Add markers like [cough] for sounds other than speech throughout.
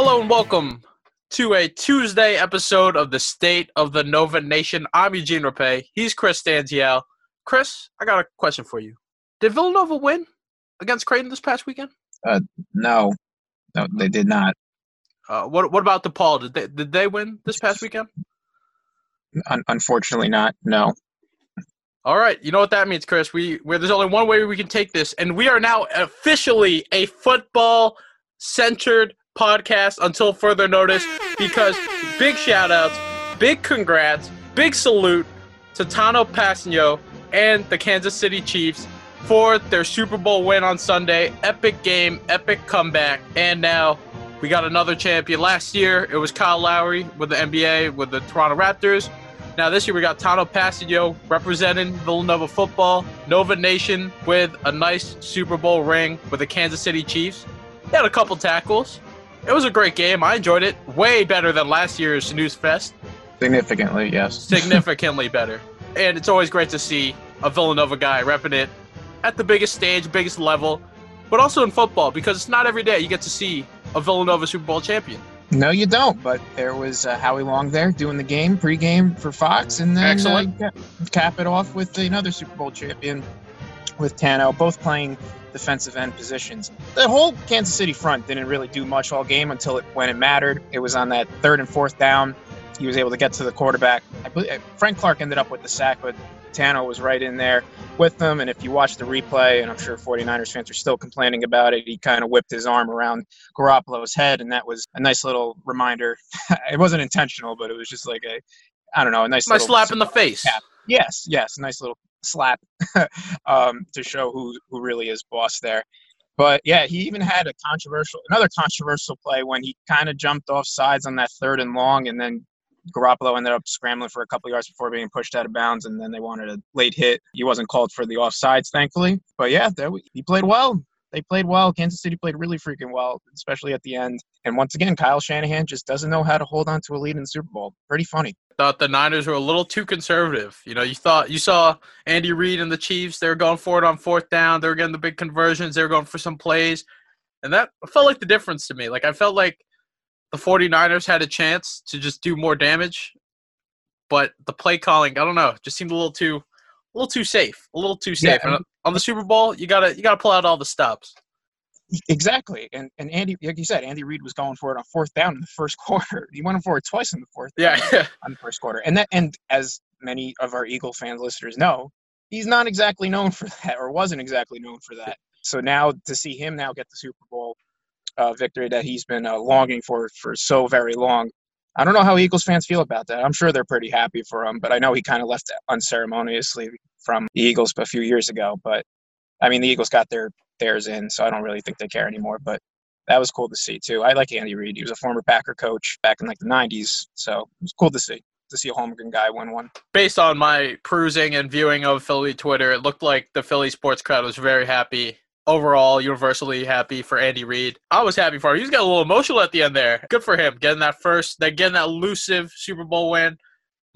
Hello and welcome to a Tuesday episode of the State of the Nova Nation. I'm Eugene Rape. He's Chris Stanziel. Chris, I got a question for you. Did Villanova win against Creighton this past weekend? Uh, no, no, they did not. Uh, what What about DePaul? Did they Did they win this past weekend? Un- unfortunately, not. No. All right, you know what that means, Chris. We where there's only one way we can take this, and we are now officially a football centered podcast until further notice. Because big shout outs, big congrats, big salute to Tanoh Kpassagnon and the Kansas City Chiefs for their Super Bowl win on Sunday. Epic game, epic comeback, and now we got another champion. Last year it was Kyle Lowry with the NBA with the Toronto Raptors. Now this year we got Tanoh Kpassagnon representing Villanova football, Nova Nation with a nice Super Bowl ring with the Kansas City Chiefs. He had a couple tackles. It was a great game. I enjoyed it. Way better than last year's Snooze Fest. Significantly, yes. Significantly [laughs] better. And it's always great to see a Villanova guy repping it at the biggest stage, biggest level, but also in football because it's not every day you get to see a Villanova Super Bowl champion. No, you don't. But there was uh, Howie Long there doing the game pregame for Fox, and then Excellent. Uh, cap it off with another Super Bowl champion with Tanoh, both playing defensive end positions. The whole Kansas City front didn't really do much all game until it when it mattered. It was on that third and fourth down. He was able to get to the quarterback. I believe, uh, Frank Clark ended up with the sack, but Tanoh was right in there with them. And if you watch the replay, and I'm sure 49ers fans are still complaining about it, he kind of whipped his arm around Garoppolo's head, and that was a nice little reminder. [laughs] it wasn't intentional, but it was just like a, I don't know, a nice Nice little slap in the face. Cap. Yes, yes, nice little slap [laughs] um, to show who who really is boss there. But yeah, he even had a controversial, another controversial play when he kind of jumped off sides on that third and long, and then Garoppolo ended up scrambling for a couple yards before being pushed out of bounds, and then they wanted a late hit. He wasn't called for the offsides, thankfully. But yeah, there we, he played well. They played well. Kansas City played really freaking well, especially at the end. And once again, Kyle Shanahan just doesn't know how to hold on to a lead in the Super Bowl. Pretty funny. Thought the Niners were a little too conservative. You know, you thought you saw Andy Reid and the Chiefs. They were going for it on fourth down. They were getting the big conversions. They were going for some plays, and that felt like the difference to me. Like I felt like the 49ers had a chance to just do more damage, but the play calling, I don't know, just seemed a little too, a little too safe, a little too safe. Yeah. On the Super Bowl, you gotta you gotta pull out all the stops. Exactly. And and Andy, like you said, Andy Reid was going for it on fourth down in the first [laughs] quarter. He went for it twice in the fourth. Yeah, down [laughs] on the first quarter. And that and as many of our Eagle fan listeners know, he's not exactly known for [laughs] that, or wasn't exactly known for that. So now to see him now get the Super Bowl uh, victory that he's been uh, longing for for so very long. I don't know how Eagles fans feel about that. I'm sure they're pretty happy for him, but I know he kind of left unceremoniously from the Eagles a few years ago. But I mean, the Eagles got their theirs in, so I don't really think they care anymore. But that was cool to see too. I like Andy Reid. He was a former Packer coach back in like the '90s, so it was cool to see to see a Holmgren guy win one. based on my perusing and viewing of Philly Twitter, it looked like the Philly sports crowd was very happy. Overall, universally happy for Andy Reid. I was happy for him. He's got a little emotional at the end there. Good for him, getting that first, that getting that elusive Super Bowl win.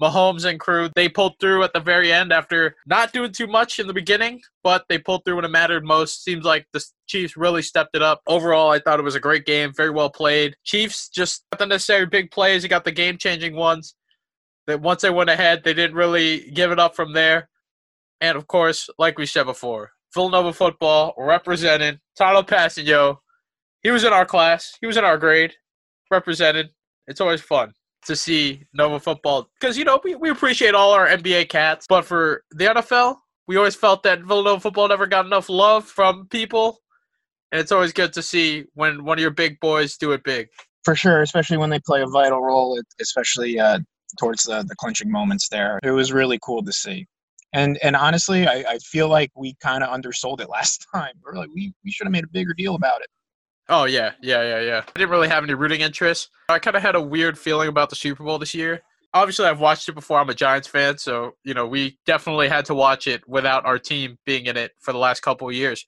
Mahomes and crew, they pulled through at the very end after not doing too much in the beginning, but they pulled through when it mattered most. Seems like the Chiefs really stepped it up. Overall, I thought it was a great game, very well played. Chiefs just got the necessary big plays. They got the game changing ones that once they went ahead, they didn't really give it up from there. And of course, like we said before, Villanova football represented Tanoh Kpassagnon. He was in our class. He was in our grade. Represented. It's always fun to see Nova football because you know we, we appreciate all our NBA cats, but for the NFL, we always felt that Villanova football never got enough love from people, and it's always good to see when one of your big boys do it big. For sure, especially when they play a vital role, especially uh, towards the, the clinching moments there. It was really cool to see. And and honestly, I, I feel like we kind of undersold it [laughs] last time. We're like, we, we should have made a bigger deal about it. Oh yeah, yeah, yeah, yeah. I didn't really have any rooting interest. I kind of had a weird feeling about the Super Bowl this year. Obviously, I've watched it before. I'm a Giants fan, so you know we definitely had to watch it without our team being in it for the last couple of years.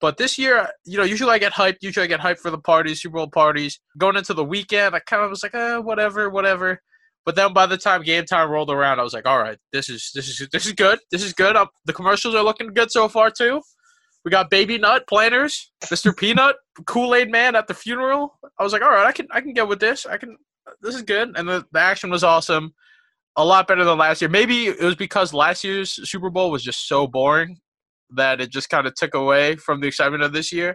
But this year, you know, usually I get hyped. Usually I get hyped for the parties, Super Bowl parties. Going into the weekend, I kind of was like, eh, whatever, whatever. But then by the time game time rolled around, I was like, all right, this is this is this is good. This is good. i the commercials are looking good so far too. We got Baby Nut Planters, Mr. [laughs] Peanut, Kool Aid Man at the funeral. I was like, all right, I can I can get with this. I can. This is good, and the, the action was awesome. A lot better than last year. Maybe it was because last year's Super Bowl was just so boring that it just kind of took away from the excitement of this year.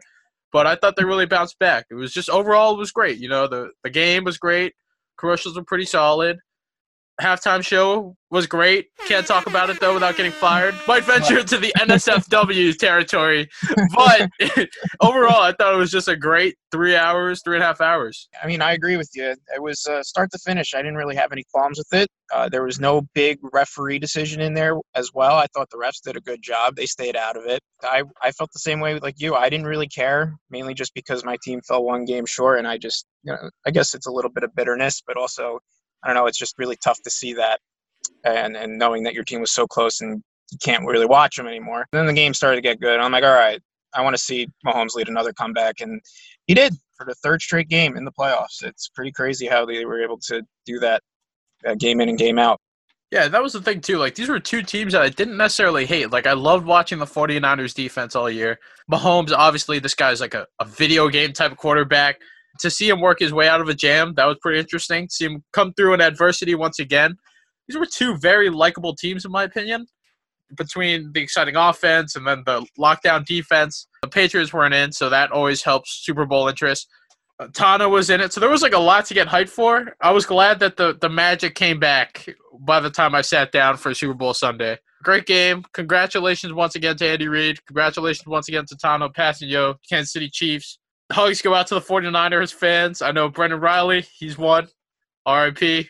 But I thought they really bounced back. It was just overall it was great. You know, the the game was great. Commercials were pretty solid halftime show was great. Can't talk about it though without getting fired. Might venture into the NSFW [laughs] territory, but [laughs] overall, I thought it was just a great three hours, three and a half hours. I mean, I agree with you. It was uh, start to finish. I didn't really have any qualms with it. Uh, there was no big referee decision in there as well. I thought the refs did a good job. They stayed out of it. I, I felt the same way like you. I didn't really care, mainly just because my team fell one game short, and I just, you know, I guess it's a little bit of bitterness, but also I don't know. It's just really tough to see that, and and knowing that your team was so close and you can't really watch them anymore. And then the game started to get good. I'm like, all right, I want to see Mahomes lead another comeback, and he did for the third straight game in the playoffs. It's pretty crazy how they were able to do that uh, game in and game out. Yeah, that was the thing too. Like these were two teams that I didn't necessarily hate. Like I loved watching the 49ers defense all year. Mahomes, obviously, this guy's like a, a video game type quarterback to see him work his way out of a jam, that was pretty interesting. See him come through in adversity once again. These were two very likable teams, in my opinion, between the exciting offense and then the lockdown defense. The Patriots weren't in, so that always helps Super Bowl interest. Uh, Tanoh was in it, so there was like a lot to get hyped for. I was glad that the, the magic came back by the time I sat down for Super Bowl Sunday. Great game. Congratulations once again to Andy Reid. Congratulations once again to Tanoh Kpassagnon, Kansas City Chiefs. Hugs go out to the 49ers fans. I know Brendan Riley, he's won. RIP.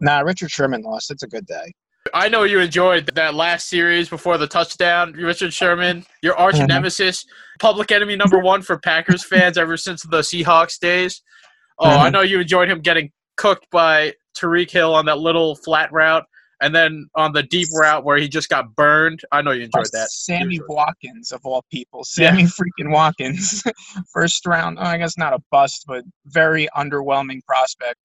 Nah, Richard Sherman lost. It's a good day. I know you enjoyed that last series before the touchdown. Richard Sherman, your arch mm-hmm. nemesis, public enemy number one for Packers fans ever since the Seahawks days. Oh, mm-hmm. I know you enjoyed him getting cooked by Tyreek Hill on that little flat route. And then on the deep route where he just got burned, I know you enjoyed that. Sammy enjoyed Watkins of all people, Sammy yeah. freaking Watkins, [laughs] first round. Oh, I guess not a bust, but very underwhelming prospect.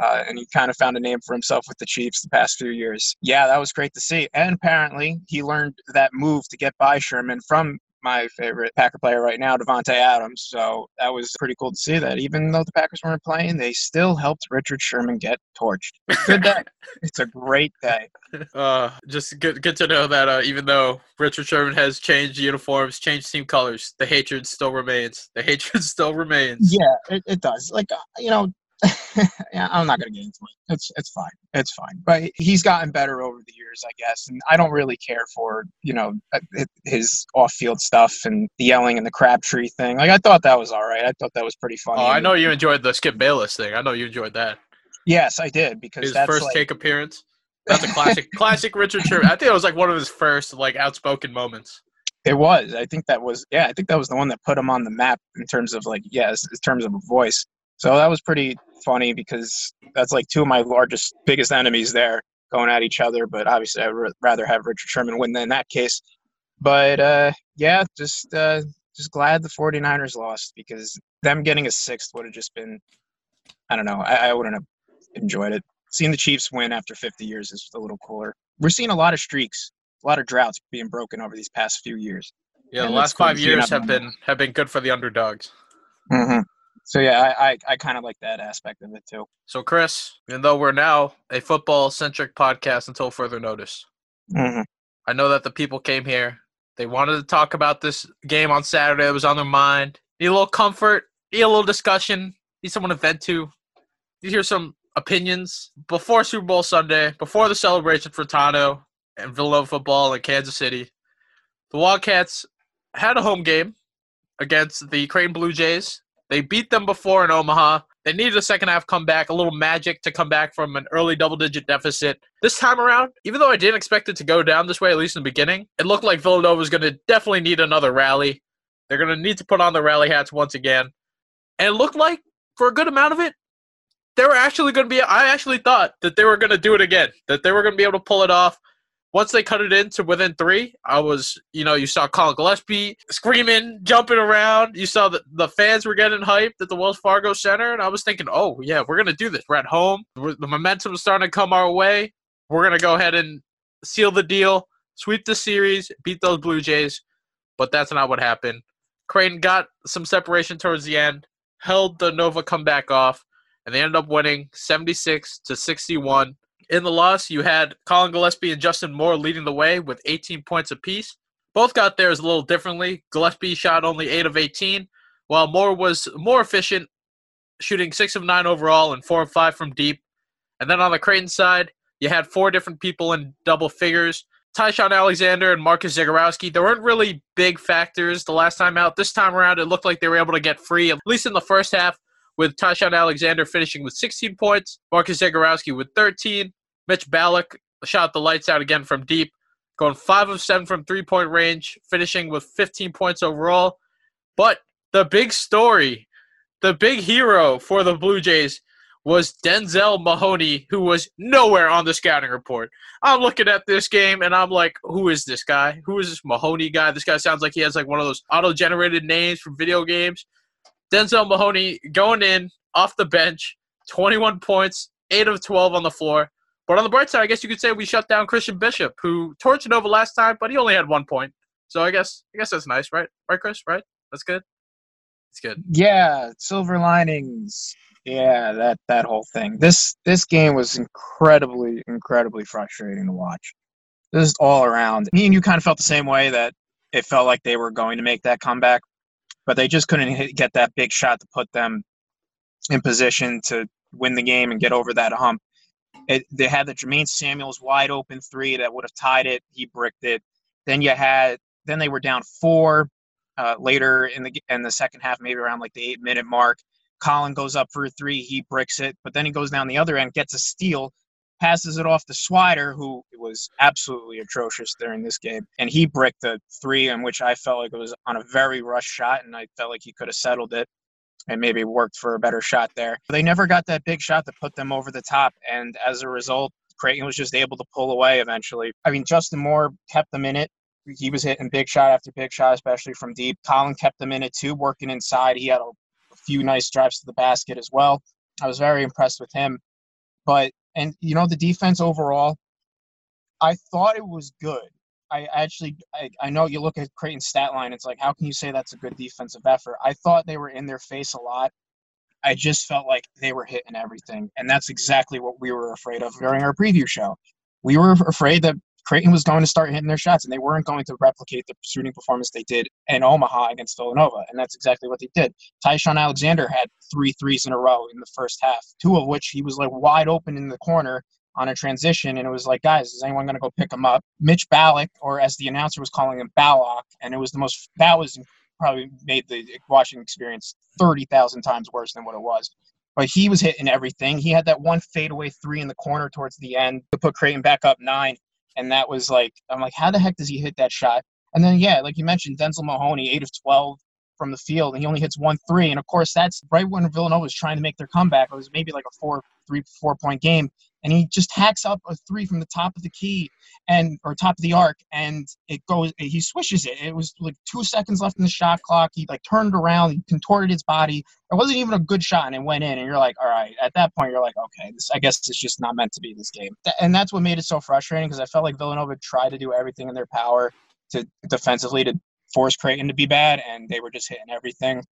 Uh, and he kind of found a name for himself with the Chiefs the past few years. Yeah, that was great to see. And apparently, he learned that move to get by Sherman from my favorite Packer player right now, Davante Adams. So that was pretty cool to see that. Even though the Packers weren't playing, they still helped Richard Sherman get torched. Good day. [laughs] it's a great day. Uh, just good, good to know that uh, even though Richard Sherman has changed uniforms, changed team colors, the hatred still remains. The hatred [laughs] still remains. Yeah, it, it does. Like, uh, you know, [laughs] yeah, I'm not gonna get into it. It's it's fine. It's fine. But he's gotten better over the years, I guess. And I don't really care for you know uh, his off-field stuff and the yelling and the Crabtree thing. Like I thought that was all right. I thought that was pretty funny. Oh, I know you enjoyed the Skip Bayless thing. I know you enjoyed that. Yes, I did because his first like... take appearance. That's a classic, [laughs] classic Richard Sherman. I think it was like one of his first like outspoken moments. It was. I think that was. Yeah, I think that was the one that put him on the map in terms of like yes, in terms of a voice. So that was pretty funny because that's like two of my largest, biggest enemies there going at each other. But obviously, I'd rather have Richard Sherman win than that case. But uh, yeah, just uh, just glad the 49ers lost because them getting a sixth would have just been, I don't know, I, I wouldn't have enjoyed it. Seeing the Chiefs win after 50 years is a little cooler. We're seeing a lot of streaks, a lot of droughts being broken over these past few years. Yeah, and the last five years have been have been good for the underdogs. Mm-hmm so yeah, I I, I kind of like that aspect of it too. So Chris, even though we're now a football centric podcast until further notice, mm-hmm. I know that the people came here. They wanted to talk about this game on Saturday. It was on their mind. Need a little comfort. Need a little discussion. Need someone to vent to. Need hear some opinions before Super Bowl Sunday, before the celebration for Tano and Villanova football in Kansas City. The Wildcats had a home game against the Creighton Blue Jays. They beat them before in Omaha. They needed a second half comeback, a little magic to come back from an early double digit deficit. This time around, even though I didn't expect it to go down this way, at least in the beginning, it looked like Villanova was going to definitely need another rally. They're going to need to put on the rally hats once again. And it looked like, for a good amount of it, they were actually going to be. I actually thought that they were going to do it again, that they were going to be able to pull it off once they cut it into within three, I was, you know, you saw Colin Gillespie screaming, jumping around. You saw that the fans were getting hyped at the Wells Fargo Center, and I was thinking, oh yeah, we're gonna do this. We're at home. We're, the momentum is starting to come our way. We're gonna go ahead and seal the deal, sweep the series, beat those Blue Jays. but that's not what happened. Creighton got some separation towards the end, held the Nova comeback off, and they ended up winning 76 to 61. In the loss, you had Colin Gillespie and Justin Moore leading the way with 18 points apiece. Both got theirs a little differently. Gillespie shot only 8 of 18, while Moore was more efficient, shooting 6 of 9 overall and 4 of 5 from deep. And then on the Creighton side, you had four different people in double figures. Ty-Shon Alexander and Marcus Zegarowski, they weren't really big factors the last time out. This time around, it looked like they were able to get free, at least in the first half, with Ty-Shon Alexander finishing with 16 points, Marcus Zegarowski with 13, Mitch Ballock shot the lights out again from deep, going 5 of 7 from three point range, finishing with 15 points overall. But the big story, the big hero for the Blue Jays was Denzel Mahoney, who was nowhere on the scouting report. I'm looking at this game and I'm like, who is this guy? Who is this Mahoney guy? This guy sounds like he has like one of those auto generated names from video games. Denzel Mahoney going in off the bench, 21 points, 8 of 12 on the floor. But on the bright side, I guess you could say we shut down Christian Bishop, who torched over last time, but he only had one point. So I guess I guess that's nice, right? Right, Chris? Right? That's good. It's good. Yeah, silver linings. Yeah, that that whole thing. This this game was incredibly incredibly frustrating to watch. Just all around. Me and you kind of felt the same way that it felt like they were going to make that comeback, but they just couldn't hit, get that big shot to put them in position to win the game and get over that hump. It, they had the Jermaine Samuels wide open three that would have tied it. He bricked it. Then you had then they were down four uh, later in the in the second half, maybe around like the eight minute mark. Colin goes up for a three, he bricks it, but then he goes down the other end, gets a steal, passes it off to Swider, who was absolutely atrocious during this game, and he bricked the three, in which I felt like it was on a very rush shot, and I felt like he could have settled it and maybe worked for a better shot there. They never got that big shot to put them over the top, and as a result, Creighton was just able to pull away eventually. I mean, Justin Moore kept them in it. He was hitting big shot after big shot, especially from deep. Colin kept them in it too, working inside. He had a few nice drives to the basket as well. I was very impressed with him. But, and you know, the defense overall, I thought it was good. I actually I, I know you look at Creighton's stat line, it's like how can you say that's a good defensive effort? I thought they were in their face a lot. I just felt like they were hitting everything. And that's exactly what we were afraid of during our preview show. We were afraid that Creighton was going to start hitting their shots and they weren't going to replicate the shooting performance they did in Omaha against Villanova. And that's exactly what they did. Ty-Shon Alexander had three threes in a row in the first half, two of which he was like wide open in the corner on a transition, and it was like, guys, is anyone going to go pick him up? Mitch Ballock, or as the announcer was calling him, Ballock, and it was the most that was probably made the watching experience thirty thousand times worse than what it was. But he was hitting everything. He had that one fadeaway three in the corner towards the end to put Creighton back up nine, and that was like, I'm like, how the heck does he hit that shot? And then yeah, like you mentioned, Denzel Mahoney, eight of twelve from the field, and he only hits one three. And of course, that's right when Villanova was trying to make their comeback. It was maybe like a four, three, four point game, and he just hacks up a three from the top of the key and or top of the arc, and it goes. He swishes it. It was like two seconds left in the shot clock. He like turned around, he contorted his body. It wasn't even a good shot, and it went in. And you're like, all right. At that point, you're like, okay, this, I guess it's just not meant to be this game. And that's what made it so frustrating because I felt like Villanova tried to do everything in their power to defensively to force Creighton to be bad, and they were just hitting everything.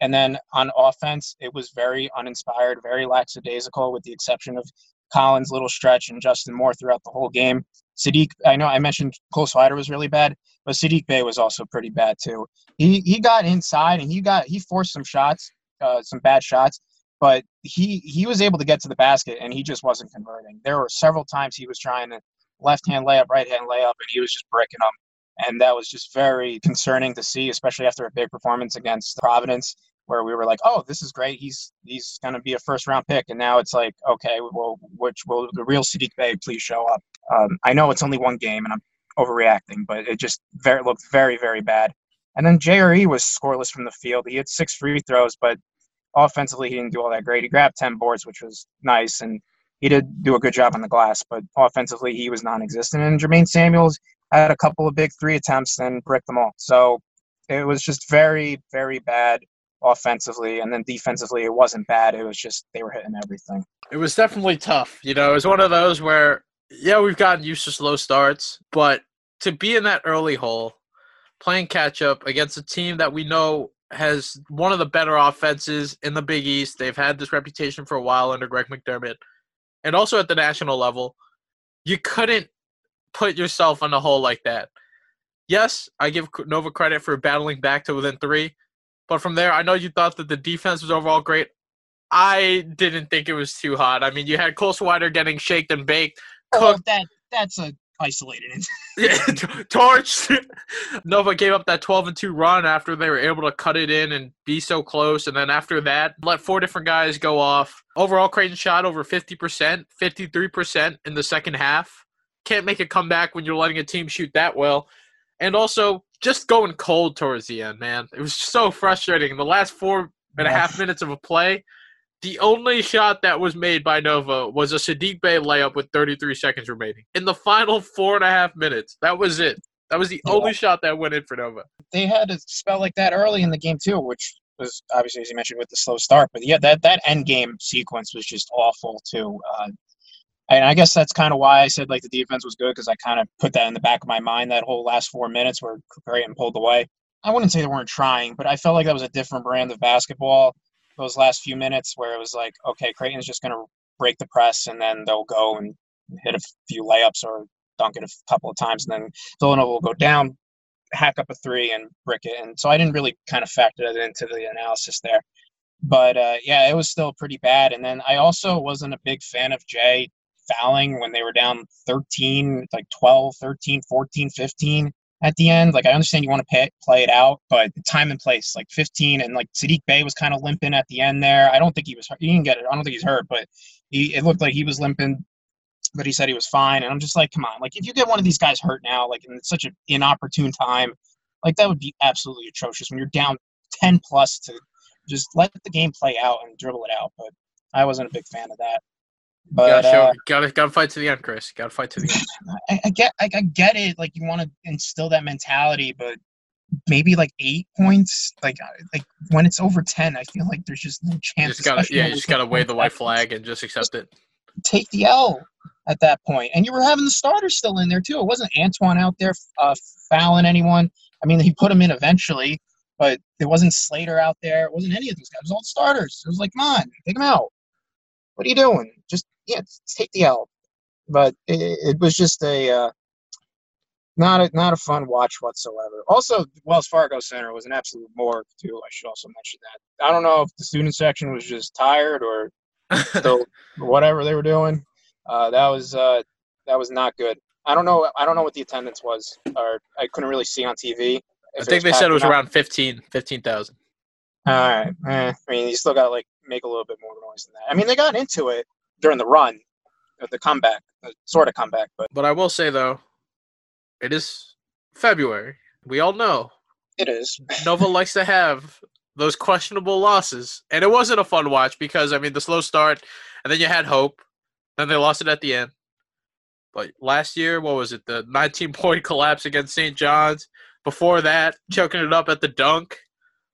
And then on offense, it was very uninspired, very lackadaisical, with the exception of Collins' little stretch and Justin Moore throughout the whole game. Saddiq, I know I mentioned Cole Swider was really bad, but Saddiq Bey was also pretty bad too. He he got inside and he got he forced some shots, uh, some bad shots, but he he was able to get to the basket and he just wasn't converting. There were several times he was trying to left hand layup, right hand layup, and he was just breaking them and that was just very concerning to see, especially after a big performance against Providence, where we were like, "Oh, this is great. He's he's going to be a first round pick." And now it's like, okay, well, which will the real Saddiq Bey please show up? Um, I know it's only one game, and I'm overreacting, but it just very looked very very bad. And then JRE was scoreless from the field. He had six free throws, but offensively he didn't do all that great. He grabbed ten boards, which was nice, and he did do a good job on the glass, but offensively he was non-existent. And Jermaine Samuels, had a couple of big three attempts and bricked them all. So it was just very, very bad offensively. And then defensively, it wasn't bad. It was just they were hitting everything. It was definitely tough. You know, it was one of those where, yeah, we've gotten used to slow starts, but to be in that early hole playing catch up against a team that we know has one of the better offenses in the Big East. They've had this reputation for a while under Greg McDermott, and also at the national level. You couldn't put yourself in a hole like that. Yes, I give Nova credit for battling back to within three, but from there, I know you thought that the defense was overall great. I didn't think it was too hot. I mean, you had Cole Swider getting shaked and baked. Oh, that that's a isolated incident. [laughs] torch. Nova gave up that 12 and 2 run after they were able to cut it in and be so close. And then after that, let four different guys go off. Overall, Creighton shot over 50%, 53% in the second half. Can't make a comeback when you're letting a team shoot that well. And also, just going cold towards the end, man. It was so frustrating. The last four and a half minutes of a play, the only shot that was made by Nova was a Saddiq Bey layup with 33 seconds remaining. In the final four and a half minutes, that was it. That was the yeah. only shot that went in for Nova. They had a spell like that early in the game too, which was obviously as you mentioned with the slow start. But yeah, that that end game sequence was just awful too. Uh, and I guess that's kind of why I said like the defense was good because I kind of put that in the back of my mind that whole last four minutes where Creighton pulled away. I wouldn't say they weren't trying, but I felt like that was a different brand of basketball those last few minutes where it was like, okay, Creighton's just going to break the press and then they'll go and hit a few layups or dunk it a couple of times, and then Villanova will go down, hack up a three, and brick it. And so I didn't really kind of factor that into the analysis there. But uh, yeah, it was still pretty bad. And then I also wasn't a big fan of Jay fouling when they were down 13, like 12, 13, 14, 15 at the end. Like I understand you want to pay, play it out, but time and place, like 15, and like Saddiq Bey was kind of limping at the end there. I don't think he was. He didn't get it. I don't think he's hurt, but he it looked like he was limping. But he said he was fine, and I'm just like, come on, like if you get one of these guys hurt now, like in such an inopportune time, like that would be absolutely atrocious when you're down 10 plus to just let the game play out and dribble it out. But I wasn't a big fan of that. But gotta, show, uh, gotta gotta fight to the end, Chris. Gotta fight to the end. [sighs] I, I get I, I get it. Like you want to instill that mentality, but maybe like eight points. Like like when it's over ten, I feel like there's just no chance. You just gotta yeah, you just gotta wave the white flag and just accept it. Take the L at that point, and you were having the starters still in there too. It wasn't Antoine out there uh, fouling anyone. I mean, he put him in eventually, but it wasn't Slater out there. It wasn't any of those guys. It was all starters. It was like, come on, take him out. What are you doing? Just yeah, take the L. But it, it was just a uh, not a not a fun watch whatsoever. Also, Wells Fargo Center was an absolute morgue too. I should also mention that. I don't know if the student section was just tired or [laughs] still whatever they were doing. Uh, that was uh, that was not good. I don't know. I don't know what the attendance was, or I couldn't really see on TV. I think they said it was around 15, 15,000. All right. Eh, I mean, you still got like make a little bit more noise than that. I mean, they got into it during the run, uh, the comeback, the sort of comeback. But but I will say though, it is February. We all know it is. [laughs] Nova likes to have those questionable losses, and it wasn't a fun watch because I mean the slow start, and then you had hope, then they lost it at the end. But last year, what was it? The 19 point [laughs] collapse against St. John's. Before that, choking it up at the Dunk.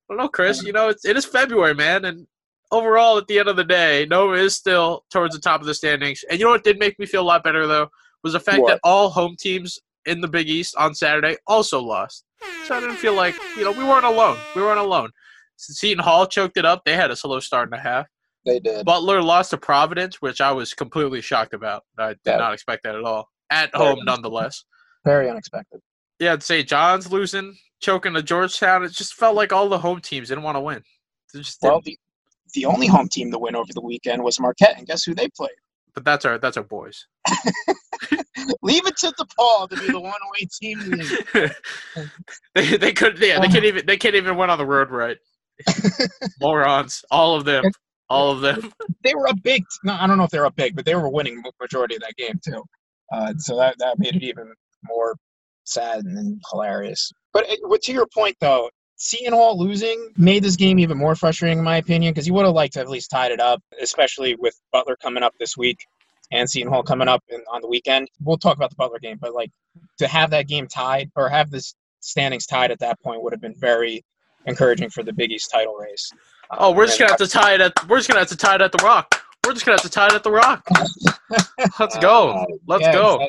I don't know, Chris. You know, it's, it is February, man, and overall, at the end of the day, Nova is still towards the top of the standings. And you know what did make me feel a lot better though was the fact what? that all home teams in the Big East on Saturday also lost. So I didn't feel like you know we weren't alone. We weren't alone. Seton Hall choked it up. They had a slow start and a half. They did. Butler lost to Providence, which I was completely shocked about. I did yeah. not expect that at all. At Very home, nonetheless. Very unexpected. Yeah, St. John's losing, choking to Georgetown. It just felt like all the home teams didn't want to win. well, the, the only home team to win over the weekend was Marquette, and guess who they played? But that's our that's our boys. [laughs] Leave it to DePaul to be the one away team. [laughs] they they could yeah they can't even they can't even win on the road right. [laughs] Morons, all of them, all of them. They were up big. No, I don't know if they were up big, but they were winning majority of that game too. Uh, so that that made it even more sad and hilarious. But it, to your point though, Seton Hall losing made this game even more frustrating, in my opinion, because you would have liked to have at least tied it up, especially with Butler coming up this week and Seton Hall coming up in, on the weekend. We'll talk about the Butler game, but like to have that game tied or have the standings tied at that point would have been very encouraging for the Big East title race. Oh, we're just gonna have to tie it at. We're just gonna have to tie it at the Rock. We're just gonna have to tie it at the Rock. [laughs] Let's go. Uh, Let's yeah, go.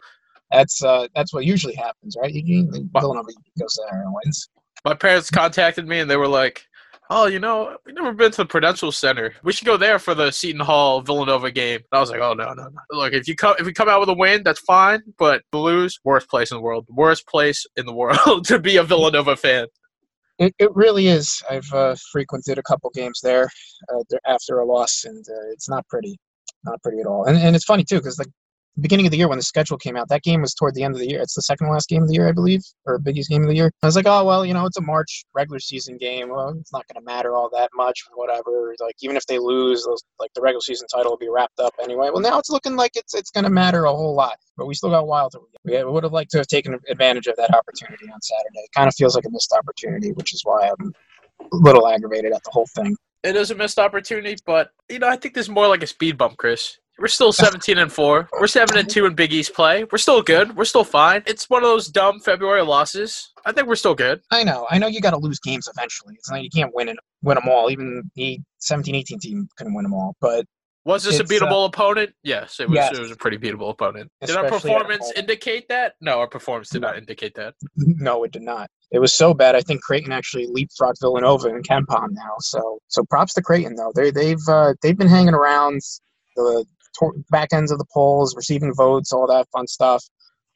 That's uh, that's what usually happens, right? You, you, Villanova goes there and wins. My parents contacted me and they were like, "Oh, you know, we've never been to the Prudential Center. We should go there for the Seton Hall Villanova game." And I was like, "Oh no, no, no! Look, if you come if we come out with a win, that's fine. But lose, worst place in the world, worst place in the world [laughs] to be a Villanova fan." It, it really is. I've uh, frequented a couple games there uh, after a loss, and uh, it's not pretty, not pretty at all. And and it's funny too because like beginning of the year when the schedule came out, that game was toward the end of the year. It's the second last game of the year, I believe, or biggest game of the year. I was like, oh well, you know, it's a March regular season game. Well, it's not going to matter all that much, whatever. Like even if they lose, those, like the regular season title will be wrapped up anyway. Well, now it's looking like it's it's going to matter a whole lot. But we still got a while to. We would have liked to have taken advantage of that opportunity on Saturday. It kind of feels like a missed opportunity, which is why I'm a little aggravated at the whole thing. It is a missed opportunity, but you know, I think this is more like a speed bump, Chris. We're still 17 and 4. We're 7 and 2 in Big East play. We're still good. We're still fine. It's one of those dumb February losses. I think we're still good. I know. I know you got to lose games eventually. It's like you can't win and win them all. Even the 17 18 team couldn't win them all. But was this a beatable uh, opponent? Yes, it was. Yes. It was a pretty beatable opponent. Did our performance indicate that? No, our performance did no. not indicate that. No, it did not. It was so bad. I think Creighton actually leapfrogged Villanova and KenPom now. So, so props to Creighton though. They they've uh, they've been hanging around the back ends of the polls, receiving votes, all that fun stuff,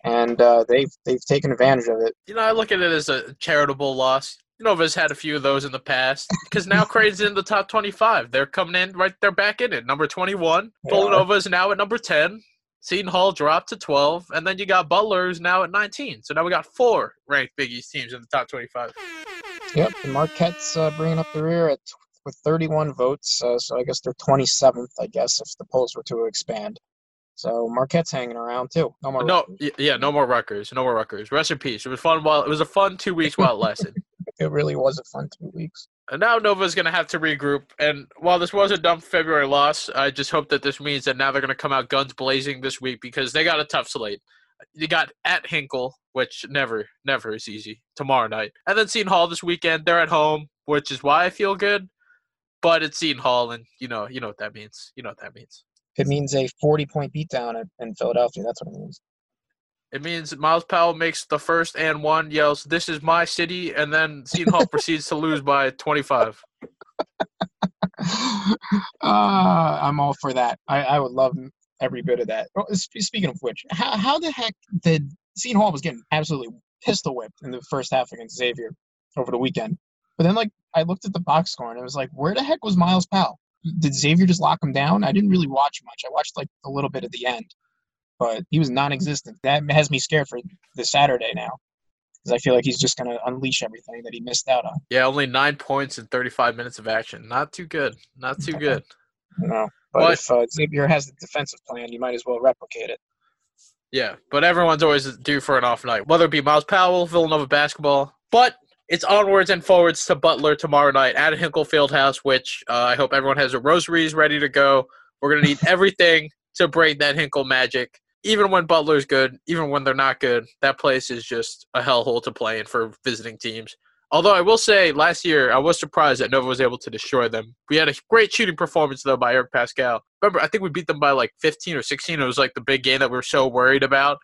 and uh, they've they've taken advantage of it. You know, I look at it as a charitable loss. Nova's had a few of those in the past because now [laughs] Creighton's in the top 25. They're coming in right. They're back in it. Number 21. Yeah. Villanova is now at number 10. Seton Hall dropped to 12, and then you got Butler's now at 19. So now we got four ranked Big East teams in the top 25. Yep, and Marquette's uh, bringing up the rear at with 31 votes. Uh, so I guess they're 27th, I guess, if the polls were to expand. So Marquette's hanging around too. No more. No, Rutgers. yeah, no more Rutgers. No more Rutgers. Rest in peace. It was fun while it was a fun two weeks while it lasted. [laughs] it really was a fun two weeks. And now Nova's going to have to regroup. And while this was a dumb February loss, I just hope that this means that now they're going to come out guns blazing this week because they got a tough slate. You got at Hinkle, which never, never is easy, tomorrow night. And then Seton Hall this weekend. They're at home, which is why I feel good but it's Seton Hall, and you know, you know what that means. You know what that means. It means a forty-point beatdown in Philadelphia. That's what it means. It means Myles Powell makes the first and one, yells, "This is my city," and then Seton Hall [laughs] proceeds to lose by twenty-five. uh, [laughs] I'm all for that. I, I would love every bit of that. Speaking of which, how, how the heck did Seton Hall was getting absolutely pistol whipped in the first half against Xavier over the weekend? But then, like, I looked at the box score and it was like, where the heck was Myles Powell? Did Xavier just lock him down? I didn't really watch much. I watched like a little bit at the end, but he was non-existent. That has me scared for this Saturday now because I feel like he's just going to unleash everything that he missed out on. Yeah, only nine points in 35 minutes of action. Not too good. Not too [laughs] good. No, but, but if uh, Xavier has the defensive plan, you might as well replicate it. Yeah, but everyone's always due for an off night, whether it be Myles Powell, Villanova basketball. But it's onwards and forwards to Butler tomorrow night at Hinkle Fieldhouse, which uh, I hope everyone has their rosaries ready to go. We're going to need [laughs] everything to break that Hinkle magic. Even when Butler's good, even when they're not good, that place is just a hellhole to play in for visiting teams. Although I will say, last year I was surprised that Nova was able to destroy them. We had a great shooting performance though by Eric Paschall. Remember, I think we beat them by like 15 or 16. It was like the big game that we were so worried about,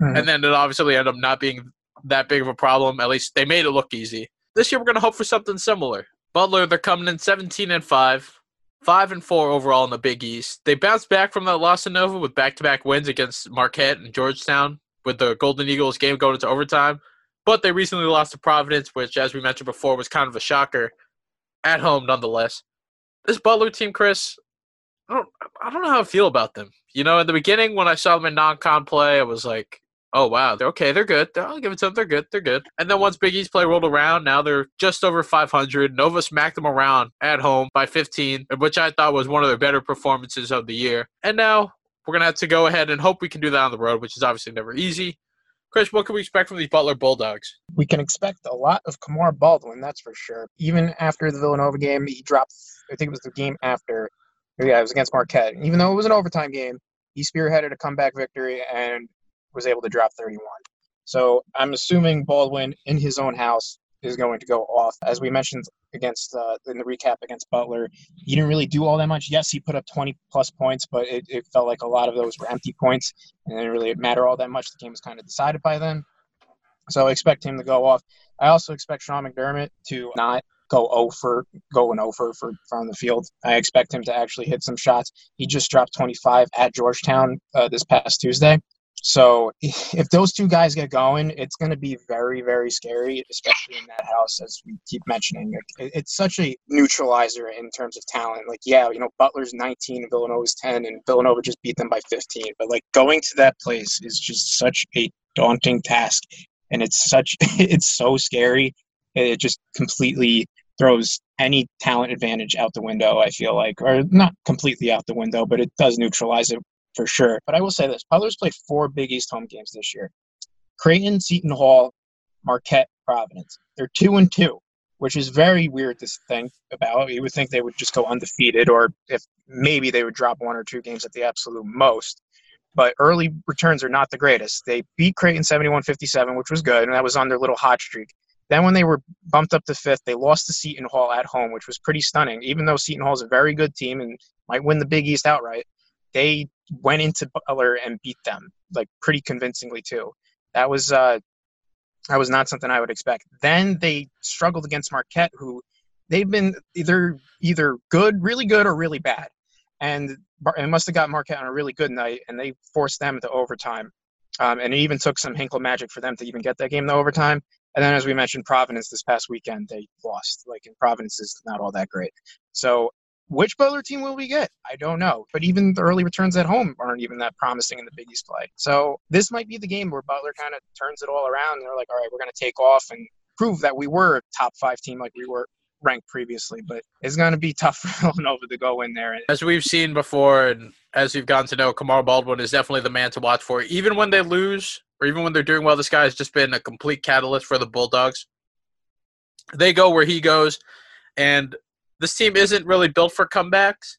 mm-hmm. and then it obviously ended up not being that big of a problem. At least they made it look easy. This year we're gonna hope for something similar. Butler, they're coming in 17 and five, five and four overall in the Big East. They bounced back from that loss to Nova with back-to-back wins against Marquette and Georgetown, with the Golden Eagles game going into overtime. But they recently lost to Providence, which, as we mentioned before, was kind of a shocker. At home, nonetheless. This Butler team, Chris, I don't, I don't know how I feel about them. You know, in the beginning when I saw them in non-con play, I was like, oh wow, they're okay, they're good. I'll give it to them. They're good. They're good. And then once Big East play rolled around, now they're just over 500. Nova smacked them around at home by 15, which I thought was one of their better performances of the year. And now we're gonna have to go ahead and hope we can do that on the road, which is obviously never easy. Chris, what can we expect from these Butler Bulldogs? We can expect a lot of Kamar Baldwin, that's for sure. Even after the Villanova game, he dropped. I think it was the game after. Yeah, it was against Marquette. Even though it was an overtime game, he spearheaded a comeback victory and was able to drop 31. So I'm assuming Baldwin in his own house is going to go off. As we mentioned against uh, in the recap against Butler, he didn't really do all that much. Yes, he put up 20 plus points, but it, it felt like a lot of those were empty points, and it didn't really matter all that much. The game was kind of decided by then. So I expect him to go off. I also expect Sean McDermott to not go over, go an over for from the field. I expect him to actually hit some shots. He just dropped 25 at Georgetown uh, this past Tuesday. So [laughs] if those two guys get going, it's going to be very, very scary, especially in that house, as we keep mentioning. It's such a neutralizer in terms of talent. Like, yeah, you know, Butler's 19 Villanova's 10, and Villanova just beat them by 15. But like going to that place is just such a daunting task, and it's such, [laughs] it's so scary. It just completely throws any talent advantage out the window. I feel like, or not completely out the window, but it does neutralize it for sure. But I will say this: Butler's played four Big East home games this year. Creighton, Seton Hall, Marquette, Providence. They're two and two, which is very weird to think about. You would think they would just go undefeated, or if maybe they would drop one or two games at the absolute most. But early returns are not the greatest. They beat Creighton 71 57, which was good, and that was on their little hot streak. Then, when they were bumped up to fifth, they lost to Seton Hall at home, which was pretty stunning. Even though Seton Hall is a very good team and might win the Big East outright, they went into Butler and beat them like pretty convincingly too. That was uh, that was not something I would expect. Then they struggled against Marquette, who they've been either either good, really good, or really bad, and it must have got Marquette on a really good night, and they forced them to overtime. Um, and it even took some Hinkle magic for them to even get that game to overtime. And then, as we mentioned, Providence this past weekend, they lost. Like, in Providence is not all that great. So which Butler team will we get? I don't know. But even the early returns at home aren't even that promising in the Big East play. So this might be the game where Butler kind of turns it all around. And they're like, all right, we're going to take off and prove that we were a top five team like we were ranked previously. But it's going to be [laughs] tough for Villanova to go in there. As we've seen before, and as we've gotten to know, Kamar Baldwin is definitely the man to watch for. Even when they lose, or even when they're doing well, this guy has just been a complete catalyst for the Bulldogs. They go where he goes. And this team isn't really built for comebacks,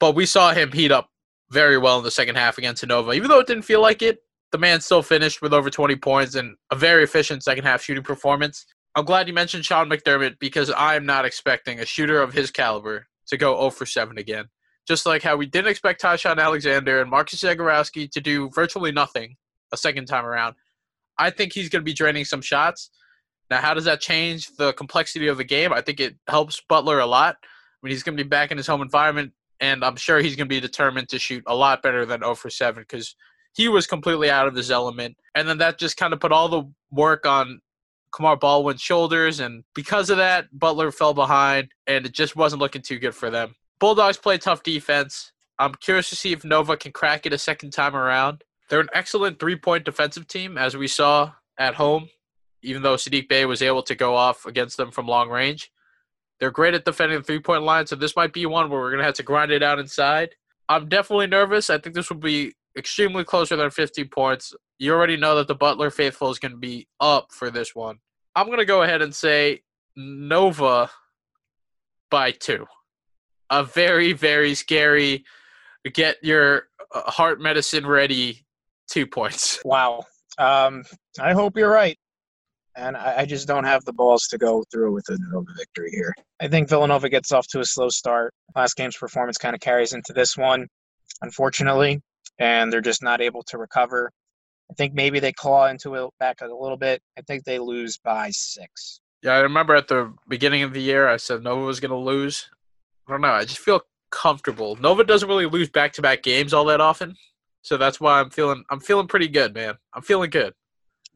but we saw him heat up very well in the second half against Nova. Even though it didn't feel like it, the man still finished with over 20 points and a very efficient second half shooting performance. I'm glad you mentioned Sean McDermott because I'm not expecting a shooter of his caliber to go 0 for 7 again. Just like how we didn't expect Ty-Shon Alexander and Marcus Zegarowski to do virtually nothing a second time around. I think he's going to be draining some shots. Now, how does that change the complexity of the game? I think it helps Butler a lot. I mean, he's going to be back in his home environment, and I'm sure he's going to be determined to shoot a lot better than 0 for 7 because he was completely out of his element. And then that just kind of put all the work on Kamar Baldwin's shoulders, and because of that, Butler fell behind, and it just wasn't looking too good for them. Bulldogs play tough defense. I'm curious to see if Nova can crack it a second time around. They're an excellent three point defensive team, as we saw at home even though Saddiq Bey was able to go off against them from long range. They're great at defending the three point line, so this might be one where we're going to have to grind it out inside. I'm definitely nervous. I think this will be extremely closer than 15 points. You already know that the Butler faithful is going to be up for this one. I'm going to go ahead and say Nova by two. A very, very scary, get your uh, heart medicine ready two points. Wow. Um, I hope you're right and I, I, just don't have the balls to go through with a Nova victory here. I think Villanova gets off to a slow start. Last game's performance kind of carries into this one, unfortunately, and they're just not able to recover. I think maybe they claw into it back a little bit. I think they lose by six. Yeah, I remember at the beginning of the year I said Nova was going to lose. I don't know. I just feel comfortable. Nova doesn't really lose back-to-back games all that often, so that's why I'm feeling I'm feeling pretty good, man. I'm feeling good.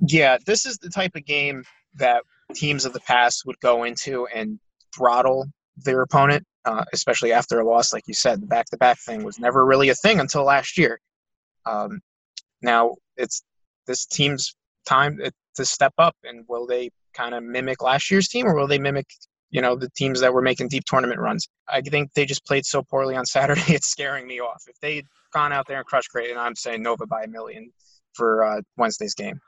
Yeah, this is the type of game that teams of the past would go into and throttle their opponent, uh, especially after a loss. Like you said, the back to back thing was never really a thing until last year. Um, now it's this team's time to step up, and will they kind of mimic last year's team, or will they mimic, you know, the teams that were making deep tournament runs? I think they just played so poorly on [laughs] Saturday; it's scaring me off. If they'd gone out there and crushed Creighton, I'm saying Nova by a million for uh, Wednesday's game.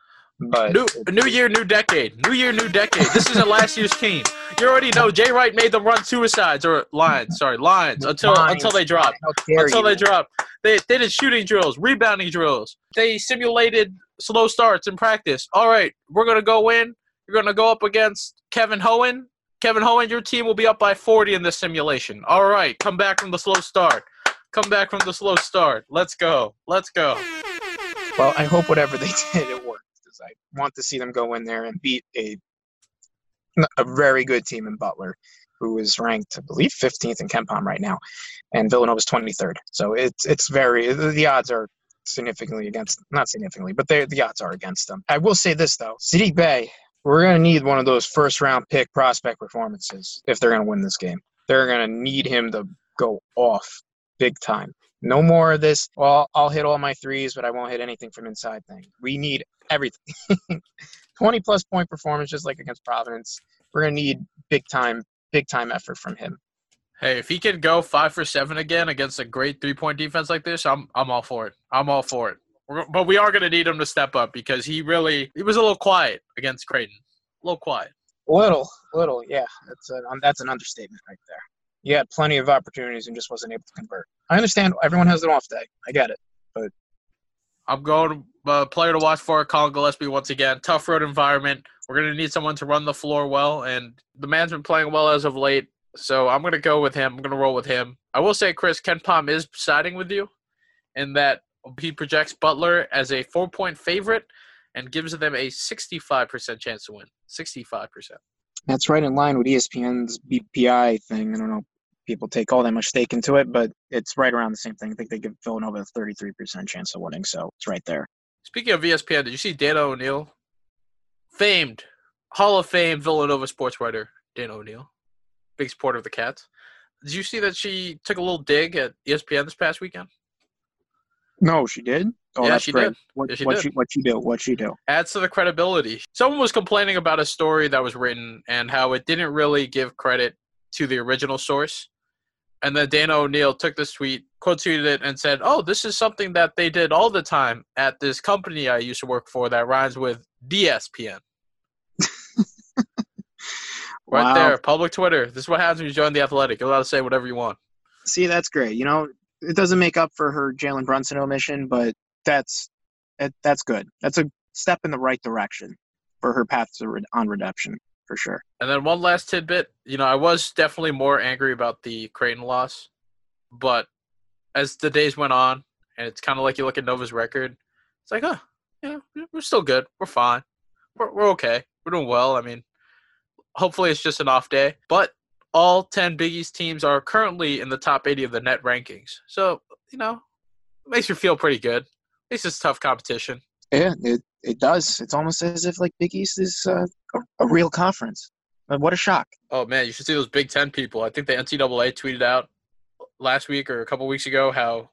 But new, new year, new decade. New year, new decade. This isn't last year's team. You already know Jay Wright made them run suicides or lines. Sorry, lines until lines. until they drop. Until you. they drop. They they did shooting drills, rebounding drills. They simulated slow starts in practice. All right, we're gonna go in. You're going to go up against Kevin Hohen. Kevin Hohen, your team will be up by 40 in this simulation. All right, come back from the slow start. Come back from the slow start. Let's go. Let's go. Well, I hope whatever they [laughs] did, it worked. I want to see them go in there and beat a a very good team in Butler, who is ranked, I believe, 15th in KenPom right now, and Villanova's 23rd. So it's it's very the odds are significantly against not significantly, but they the odds are against them. I will say this though, Saddiq Bey, we're gonna need one of those first round pick prospect performances if they're gonna win this game. They're gonna need him to go off big time. No more of this. Well, I'll hit all my threes, but I won't hit anything from inside thing. We need everything. [laughs] 20 plus point performance, just like against Providence. We're gonna need big time, big time effort from him. Hey, if he can go five for seven again against a great three point defense like this, I'm I'm all for it. I'm all for it. We're, but we are gonna need him to step up because he really he was a little quiet against Creighton. A little quiet. Little, little, yeah. That's a, that's an understatement right there. He had plenty of opportunities and just wasn't able to convert. I understand everyone has an off day. I get it, but I'm going uh, player to watch for Collin Gillespie once again. Tough road environment. We're going to need someone to run the floor well, and the man's been playing well as of late. So I'm going to go with him. I'm going to roll with him. I will say, Chris, KenPom is siding with you in that he projects Butler as a four point favorite and gives them a 65% chance to win. 65%. That's right in line with ESPN's BPI thing. I don't know people take all that much stake into it, but it's right around the same thing. I think they give Villanova a 33% chance of winning, so it's right there. Speaking of ESPN, did you see Dana O'Neill? Famed, Hall of Fame Villanova sports writer, Dana O'Neill, big supporter of the Cats. Did you see that she took a little dig at ESPN this past weekend? No, she did. Oh, Yeah, that's she great. did. What, Yeah, she what did. she what she do? What she do? adds to the credibility. Someone was complaining about a story that was written and how it didn't really give credit to the original source. And then Dana O'Neill took this tweet, quote tweeted it, and said, Oh, this is something that they did all the time at this company I used to work for that rhymes with DSPN. [laughs] Right Wow. there, public Twitter. This is what happens when you join the athletic. You're allowed to say whatever you want. See, that's great. You know, it doesn't make up for her Jalen Brunson omission, but that's that's good. That's a step in the right direction for her path to on redemption for sure. And then one last tidbit. You know, I was definitely more angry about the Creighton loss, but as the days went on, and it's kind of like you look at Nova's record, it's like, oh, yeah, we're still good. We're fine. We're, we're okay. We're doing well. I mean, hopefully it's just an off day. But all 10 Big East teams are currently in the top 80 of the net rankings. So, you know, it makes you feel pretty good. At least it's tough competition. Yeah, it it does. It's almost as if like Big East is uh, a, a real conference. What a shock! Oh man, you should see those Big Ten people. I think the NCAA tweeted out last week or a couple weeks ago how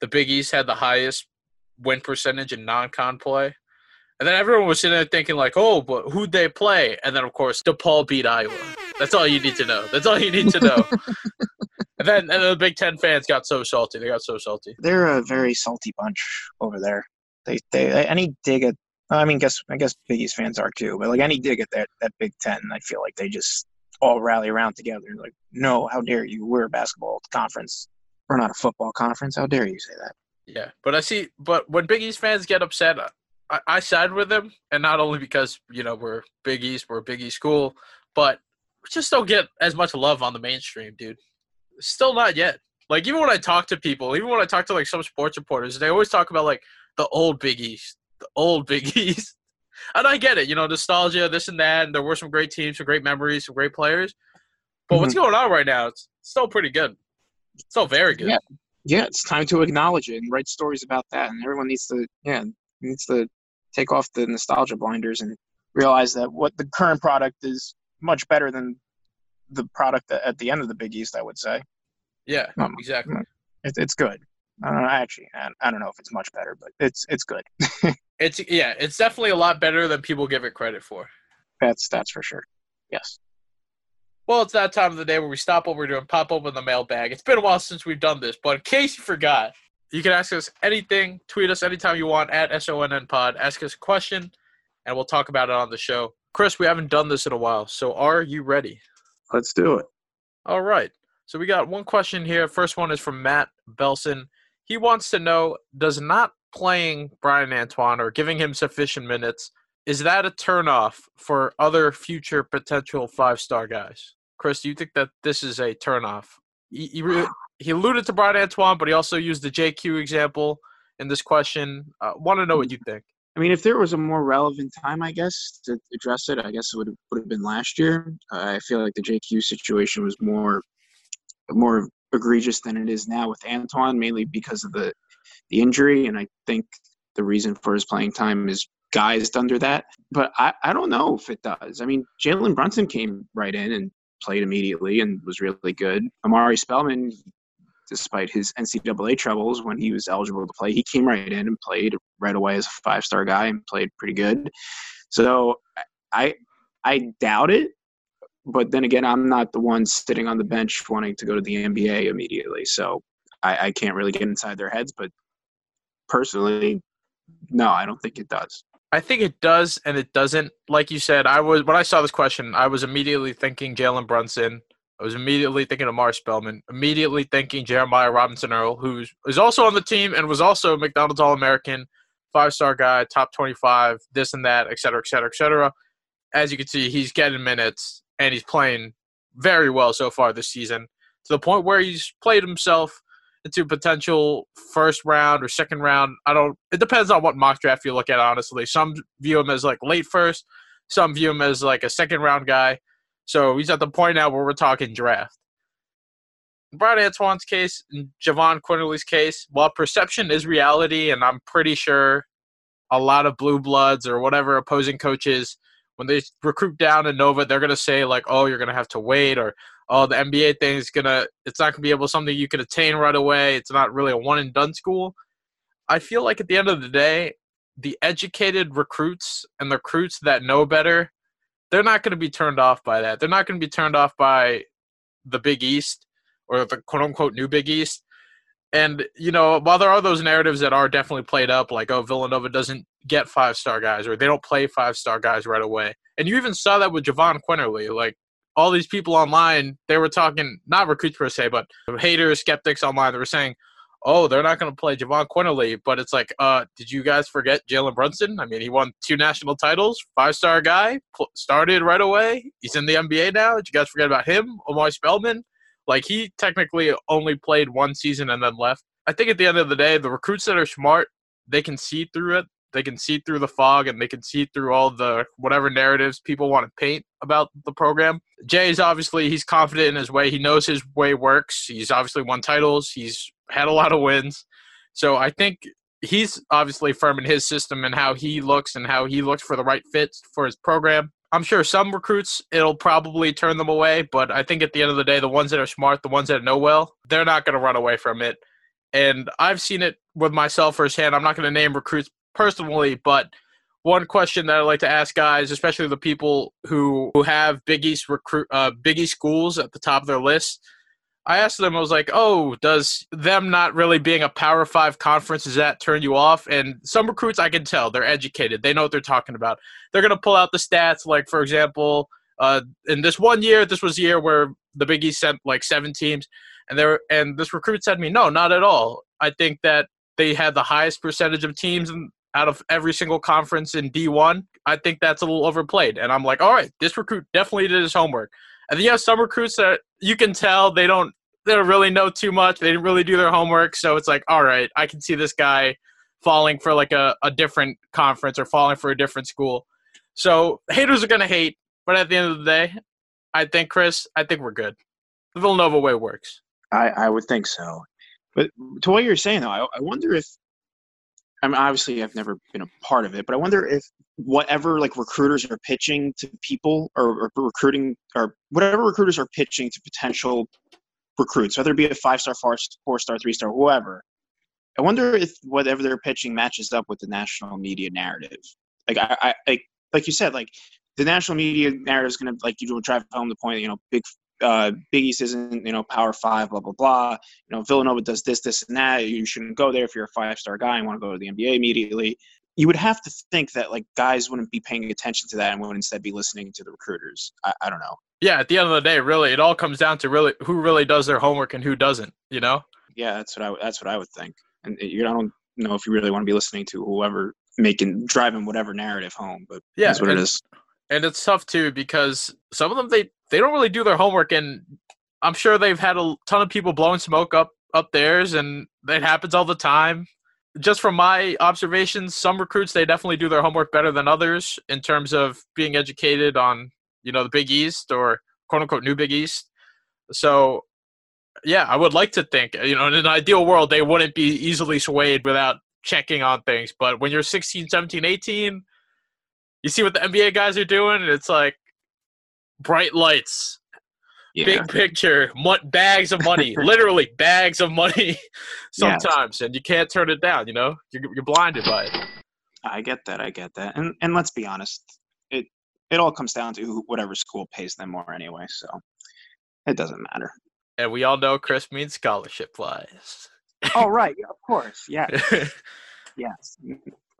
the Big East had the highest win percentage in non-con play, and then everyone was sitting there thinking like, "Oh, but who'd they play?" And then of course, DePaul beat Iowa. That's all you need to know. That's all you need to know. [laughs] and then and then the Big Ten fans got so salty. They got so salty. They're a very salty bunch over there. They they any dig at. I mean, guess I guess Big East fans are too. But like any dig at that that Big Ten, I feel like they just all rally around together. Like, no, how dare you? We're a basketball conference. We're not a football conference. How dare you say that? Yeah, but I see. But when Big East fans get upset, I, I side with them, and not only because you know we're Big East, we're a Big East school, but just don't get as much love on the mainstream, dude. Still not yet. Like even when I talk to people, even when I talk to like some sports reporters, they always talk about like the old Big East, the old [laughs] Big East. And I get it, you know, nostalgia, this and that, and there were some great teams, some great memories, some great players. But what's going on right now? It's still pretty good. Still very good. Yeah. Yeah, it's time to acknowledge it and write stories about that. And everyone needs to, yeah, needs to take off the nostalgia blinders and realize that what the current product is much better than the product at the end of the Big East. I would say Yeah, Um, exactly. it, it's good. I don't know, actually, I, I don't know if it's much better, but it's it's good. [laughs] It's yeah, it's definitely a lot better than people give it credit for. That's that's for sure. Yes. Well, it's that time of the day where we stop what we're doing, pop open the mailbag. It's been a while since we've done this, but in case you forgot, you can ask us anything, tweet us anytime you want at SONN Pod, ask us a question, and we'll talk about it on the show. Chris, we haven't done this in a while, so are you ready? Let's do it. All right. So we got one question here. First one is from Matt Belson. He wants to know Does not playing Bryan Antoine or giving him sufficient minutes is that a turnoff for other future potential five star guys? Chris, do you think that this is a turnoff? He, he, he alluded to Bryan Antoine, but he also used the JQ example in this question. Uh, Want to know what you think? I mean, if there was a more relevant time, I guess, to address it, I guess it would would have been last year. Uh, I feel like the JQ situation was more more egregious than it is now with Antoine, mainly because of the the injury, and I think the reason for his playing time is guised under that. But I, I don't know if it does. I mean, Jalen Brunson came right in and played immediately and was really good. Omari Spellman, despite his NCAA troubles when he was eligible to play, he came right in and played right away as a five star guy and played pretty good. So I I doubt it. But then again, I'm not the one sitting on the bench wanting to go to the NBA immediately. So I, I can't really get inside their heads. But personally, no, I don't think it does. I think it does and it doesn't. Like you said, I was when I saw this question, I was immediately thinking Jalen Brunson. I was immediately thinking of Mar Spellman. Immediately thinking Jeremiah Robinson Earl, who is also on the team and was also McDonald's All American, five star guy, top twenty five, this and that, et cetera, et cetera, et cetera. As you can see, he's getting minutes and he's playing very well so far this season to the point where he's played himself into potential first round or second round. I don't. It depends on what mock draft you look at. Honestly, some view him as like late first, some view him as like a second round guy. So he's at the point now where we're talking draft. Bryan Antoine's case, and Jahvon Quinerly's case, while perception is reality, and I'm pretty sure a lot of blue bloods or whatever opposing coaches, when they recruit down in Nova, they're gonna say like, "Oh, you're gonna have to wait," or oh, the NBA thing is gonna, it's not gonna be able something you can attain right away. It's not really a one and done school. I feel like at the end of the day, the educated recruits and the recruits that know better, they're not to be turned off by that. They're not to be turned off by the Big East or the quote unquote new Big East. And, you know, while there are those narratives that are definitely played up, like, oh, Villanova doesn't get five star guys or they don't play five star guys right away. And you even saw that with Jahvon Quinerly. Like, all these people online, they were talking, not recruits per se, but haters, skeptics online, they were saying, oh, they're not going to play Jahvon Quinerly. But it's like, uh, did you guys forget Jalen Brunson? I mean, he won two national titles, five star guy, started right away. He's in the NBA now. Did you guys forget about him? Omari Spellman? Like, he technically only played one season and then left. I think at the end of the day, the recruits that are smart, they can see through it they can see through the fog and they can see through all the whatever narratives people want to paint about the program. Jay is obviously he's confident in his way. He knows his way works. He's obviously won titles. He's had a lot of wins. So I think he's obviously firm in his system and how he looks and how he looks for the right fits for his program. I'm sure some recruits it'll probably turn them away, but I think at the end of the day, the ones that are smart, the ones that know well, they're not going to run away from it. And I've seen it with myself firsthand. I'm not going to name recruits personally, but one question that I like to ask guys, especially the people who, who have Big East recruit uh, Big East schools at the top of their list, I asked them, I was like, "Oh, does them not really being a Power Five conference does that turn you off?" And some recruits, I can tell they're educated, they know what they're talking about. They're gonna pull out the stats, like for example, uh, in this one year, this was the year where the Big East sent like seven teams, and there and this recruit said to me, "No, not at all. I think that they had the highest percentage of teams in, out of every single conference in D1, I think that's a little overplayed. And I'm like, all right, this recruit definitely did his homework. And then you have some recruits that you can tell they don't they don't really know too much. They didn't really do their homework. So it's like, all right, I can see this guy falling for like a, a different conference or falling for a different school. So haters are gonna hate, but at the end of the day, I think Chris, I think we're good. The Villanova way works. I, I would think so. But to what you're saying though, I, I wonder if I mean, obviously, I've never been a part of it, but I wonder if whatever like recruiters are pitching to people or, or recruiting or whatever recruiters are pitching to potential recruits, whether it be a five star, four, star, three star, whoever. I wonder if whatever they're pitching matches up with the national media narrative. Like I, I like like you said, like the national media narrative is going to like you know drive home the point. You know, big uh, Big East isn't, you know, Power Five, blah blah blah. You know, Villanova does this, this, and that. You shouldn't go there if you're a five star guy and want to go to the NBA immediately. You would have to think that like guys wouldn't be paying attention to that and would instead be listening to the recruiters. I, I don't know. Yeah, at the end of the day, really, it all comes down to really who really does their homework and who doesn't. You know. Yeah, that's what I that's what I would think. And you, I don't know if you really want to be listening to whoever making driving whatever narrative home. But Yeah, that's what it is. And it's tough too because some of them they they don't really do their homework and i'm sure they've had a ton of people blowing smoke up up theirs and it happens all the time. Just from my observations some recruits they definitely do their homework better than others in terms of being educated on you know the big east or quote unquote new big east. So yeah i would like to think you know in an ideal world they wouldn't be easily swayed without checking on things. But when you're 16 17 18 you see what the NBA guys are doing, and it's like bright lights, Yeah. big picture, bags of money, [laughs] literally bags of money [laughs] sometimes, and you can't turn it down. You know, you're, you're blinded by it. I get that. I get that. And and let's be honest, it it all comes down to who, whatever school pays them more anyway. So it doesn't matter. And we all know Chris means scholarship wise. oh right, yeah, of course, yeah, yes. [laughs]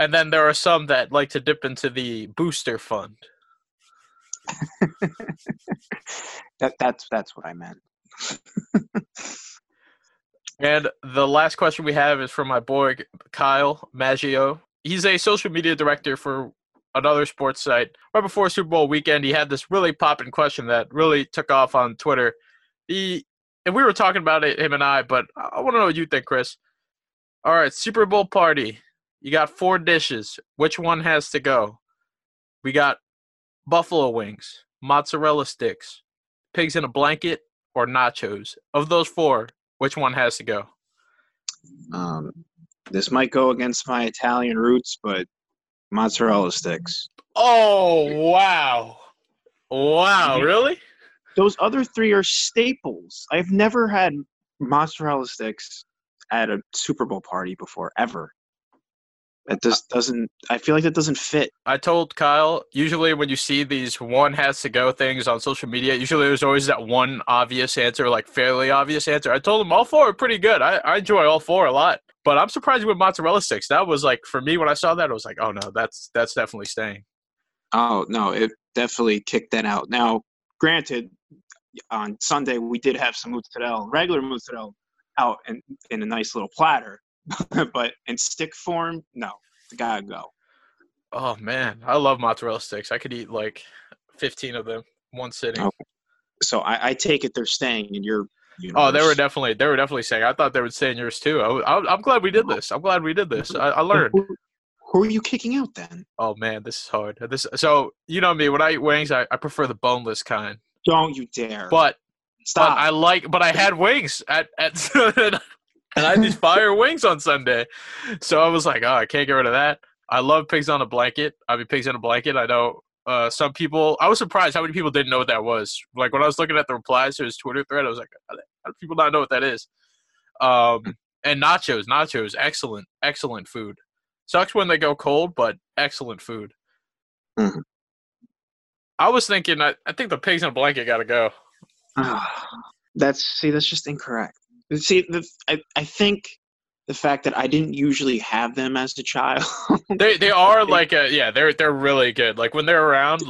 and then there are some that like to dip into the booster fund. that that's that's what I meant. [laughs] And the last question we have is from my boy Kyle Maggio. He's a social media director for another sports site. Right before Super Bowl weekend, he had this really popping question that really took off on Twitter. He and we were talking about it, him and I, but I want to know what you think, Chris. All right, Super Bowl party. You got four dishes. Which one has to go? We got buffalo wings, mozzarella sticks, pigs in a blanket, or nachos. Of those four, which one has to go? Um, this might go against my Italian roots, but mozzarella sticks. Oh wow. Wow, really? Those other three are staples. I've never had mozzarella sticks at a Super Bowl party before, ever. It just doesn't. I feel like that doesn't fit. I told Kyle, usually when you see these one has to go things on social media, usually there's always that one obvious answer, like fairly obvious answer. I told him all four are pretty good. I, I enjoy all four a lot. But I'm surprised with mozzarella sticks. That was like for me when I saw that, I was like, oh no, that's that's definitely staying. Oh no, it definitely kicked that out. Now, granted, on Sunday we did have some mozzarella, regular mozzarella, out in, in a nice little platter, [laughs] but in stick form, no, gotta go. Oh man, I love mozzarella sticks. I could eat like 15 of them one sitting. Oh, So I, I take it they're staying in your. Oh, they were definitely they were definitely saying. I thought they would stay in yours too. I, I'm glad we did this. I'm glad we did this. I, I learned. Who, who are you kicking out then? Oh man, this is hard. This so you know me when I eat wings, I, I prefer the boneless kind. Don't you dare! But Stop. but I like but I had wings at at [laughs] and I had these fire [laughs] wings on Sunday, so I was like, oh, I can't get rid of that. I love pigs on a blanket. I mean, pigs on a blanket. I know uh, some people. I was surprised how many people didn't know what that was. Like when I was looking at the replies to his Twitter thread, I was like, how do- people not know what that is? Um, [laughs] and nachos, nachos, excellent, excellent food. Sucks when they go cold, but excellent food. Mhm. I was thinking, I, I think the pigs in a blanket got to go. Ah, that's see, that's just incorrect. See, the, I I think the fact that I didn't usually have them as a child. [laughs] They they are like a yeah, they're they're really good. Like when they're around,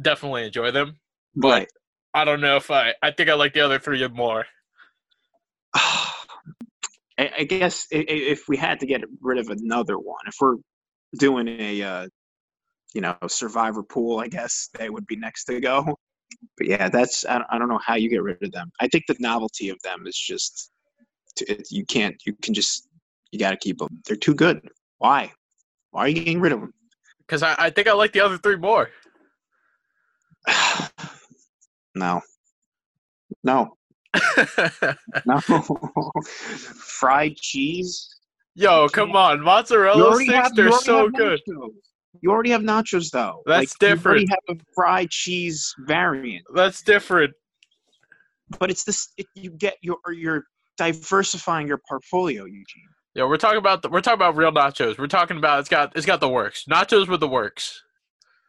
definitely enjoy them. but I don't know if I I think I like the other three more. [sighs] I, I guess if we had to get rid of another one, if we're doing a uh, you know survivor pool, I guess they would be next to go. But yeah, that's I, don't know how you get rid of them. I think the novelty of them is just it, you can't you can just you got to keep them. They're too good. Why? Why are you getting rid of them? Because I, I think I like the other three more. [sighs] no, no, [laughs] no. [laughs] Fried cheese. Yo, come on, mozzarella sticks, they're so good. nachos. You already have nachos though. That's different. You already have a fried cheese variant, That's different. but it's this. It, you get your or you're diversifying your portfolio, Eugene. Yeah, we're talking about the, we're talking about real nachos. We're talking about it's got it's got the works. Nachos with the works.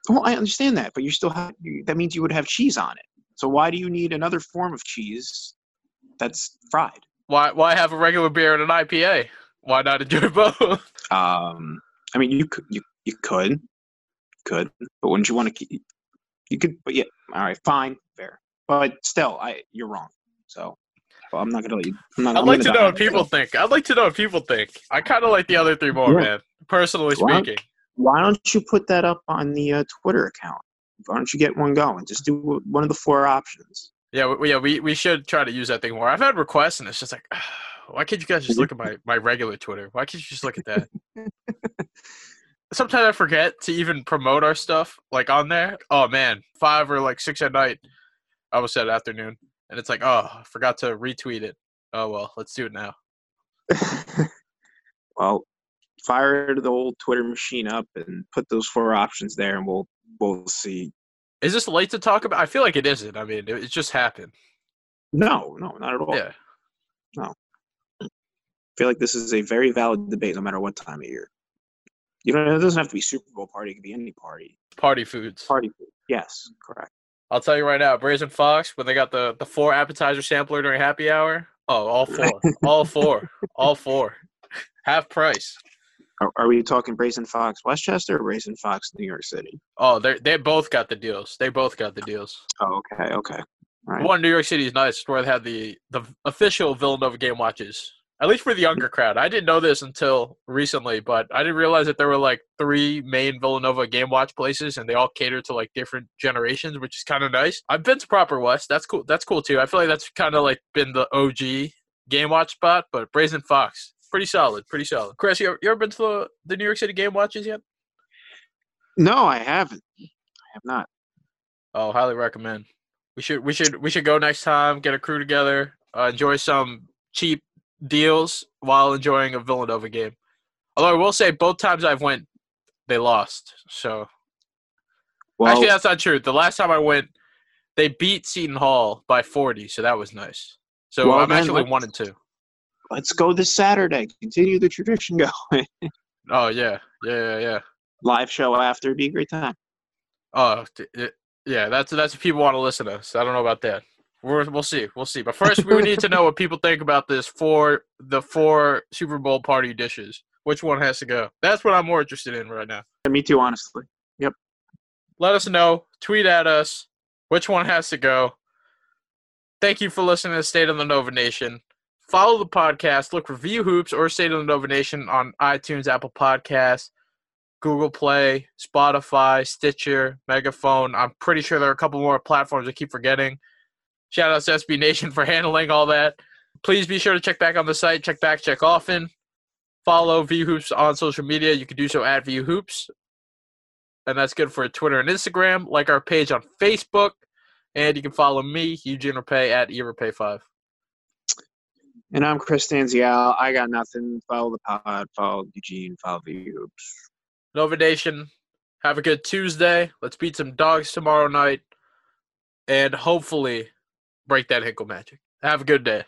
Well, I understand that, but you still have. That means you would have cheese on it. So why do you need another form of cheese that's fried? Why why have a regular beer and an IPA? Why not enjoy [laughs] both? Um, I mean, you could, you you could, could, but wouldn't you want to keep? You could, but yeah, all right, fine, fair, but still, I you're wrong. So, I'm not gonna let you. I'm not, I'd I'm like to know what people think. I'd like to know what people think. I kind of like the other three more, Yeah. man. Personally Well, speaking. Why don't you put that up on the uh, Twitter account? Why don't you get one going? Just do one of the four options. Yeah, we, yeah, we, we should try to use that thing more. I've had requests, and it's just like, why can't you guys just look at my, my regular Twitter? Why can't you just look at that? [laughs] Sometimes I forget to even promote our stuff like on there. Oh man, five or like six at night. I was said afternoon, and it's like, oh, I forgot to retweet it. Oh well, let's do it now. [laughs] well, fire the old Twitter machine up and put those four options there, and we'll we'll see. Is this late to talk about? I feel like it isn't. I mean, it, it just happened. No, no, not at all. Yeah. No. I feel like this is a very valid debate, no matter what time of year. You know, it doesn't have to be Super Bowl party; it could be any party. Party foods. Party food. Yes, correct. I'll tell you right now, Brazen Fox, when they got the the four appetizer sampler during happy hour, oh, all four, all four, all four, half price. Are, are, we talking Brazen Fox Westchester or Brazen Fox New York City? Oh, they they both got the deals. They both got the deals. Oh, okay, okay. Right. One New York City is nice, where they had the the official Villanova game watches at least for the younger crowd. I didn't know this until recently, but I didn't realize that there were like three main Villanova game watch places, and they all cater to like different generations, which is kind of nice. I've been to Proper West. That's cool. That's cool too. I feel like that's kind of like been the OG game watch spot, but Brazen Fox, pretty solid, pretty solid. Chris, you ever, you ever been to the, the New York City game watches yet? No, I haven't. I have not. Oh, highly recommend. We should we should we should go next time. Get a crew together. Uh, enjoy some cheap deals while enjoying a Villanova game. Although I will say both times I've went, they lost. So well, actually, that's not true. The last time I went, they beat Seton Hall by 40, so that was nice. So well, I'm actually one and two. Let's go this Saturday. Continue the tradition [laughs] going. oh yeah, yeah, yeah, yeah. Live show after, be a great time. Oh yeah, that's that's if people want to listen to us. I don't know about that. We're, we'll see. We'll see. But first, we need to know what people think about this for the four Super Bowl party dishes. Which one has to go? That's what I'm more interested in right now. Me too, honestly. Yep. Let us know. Tweet at us. Which one has to go? Thank you for listening to State of the Nova Nation. Follow the podcast. Look for VU Hoops or State of the Nova Nation on iTunes, Apple Podcasts, Google Play, Spotify, Stitcher, Megaphone. I'm pretty sure there are a couple more platforms I keep forgetting. Shout out to SB Nation for handling all that. Please be sure to check back on the site. Check back, check often. Follow VU Hoops on social media. You can do so at VU Hoops. And that's good for Twitter and Instagram. Like our page on Facebook. And you can follow me, Eugene Rapay, at eRepay5. And I'm Chris Stanzial. I got nothing. Follow the pod. Follow Eugene. Follow View Hoops. Nova Nation. Have a good Tuesday. Let's beat some dogs tomorrow night. And hopefully break that Hinkle magic. Have a good day.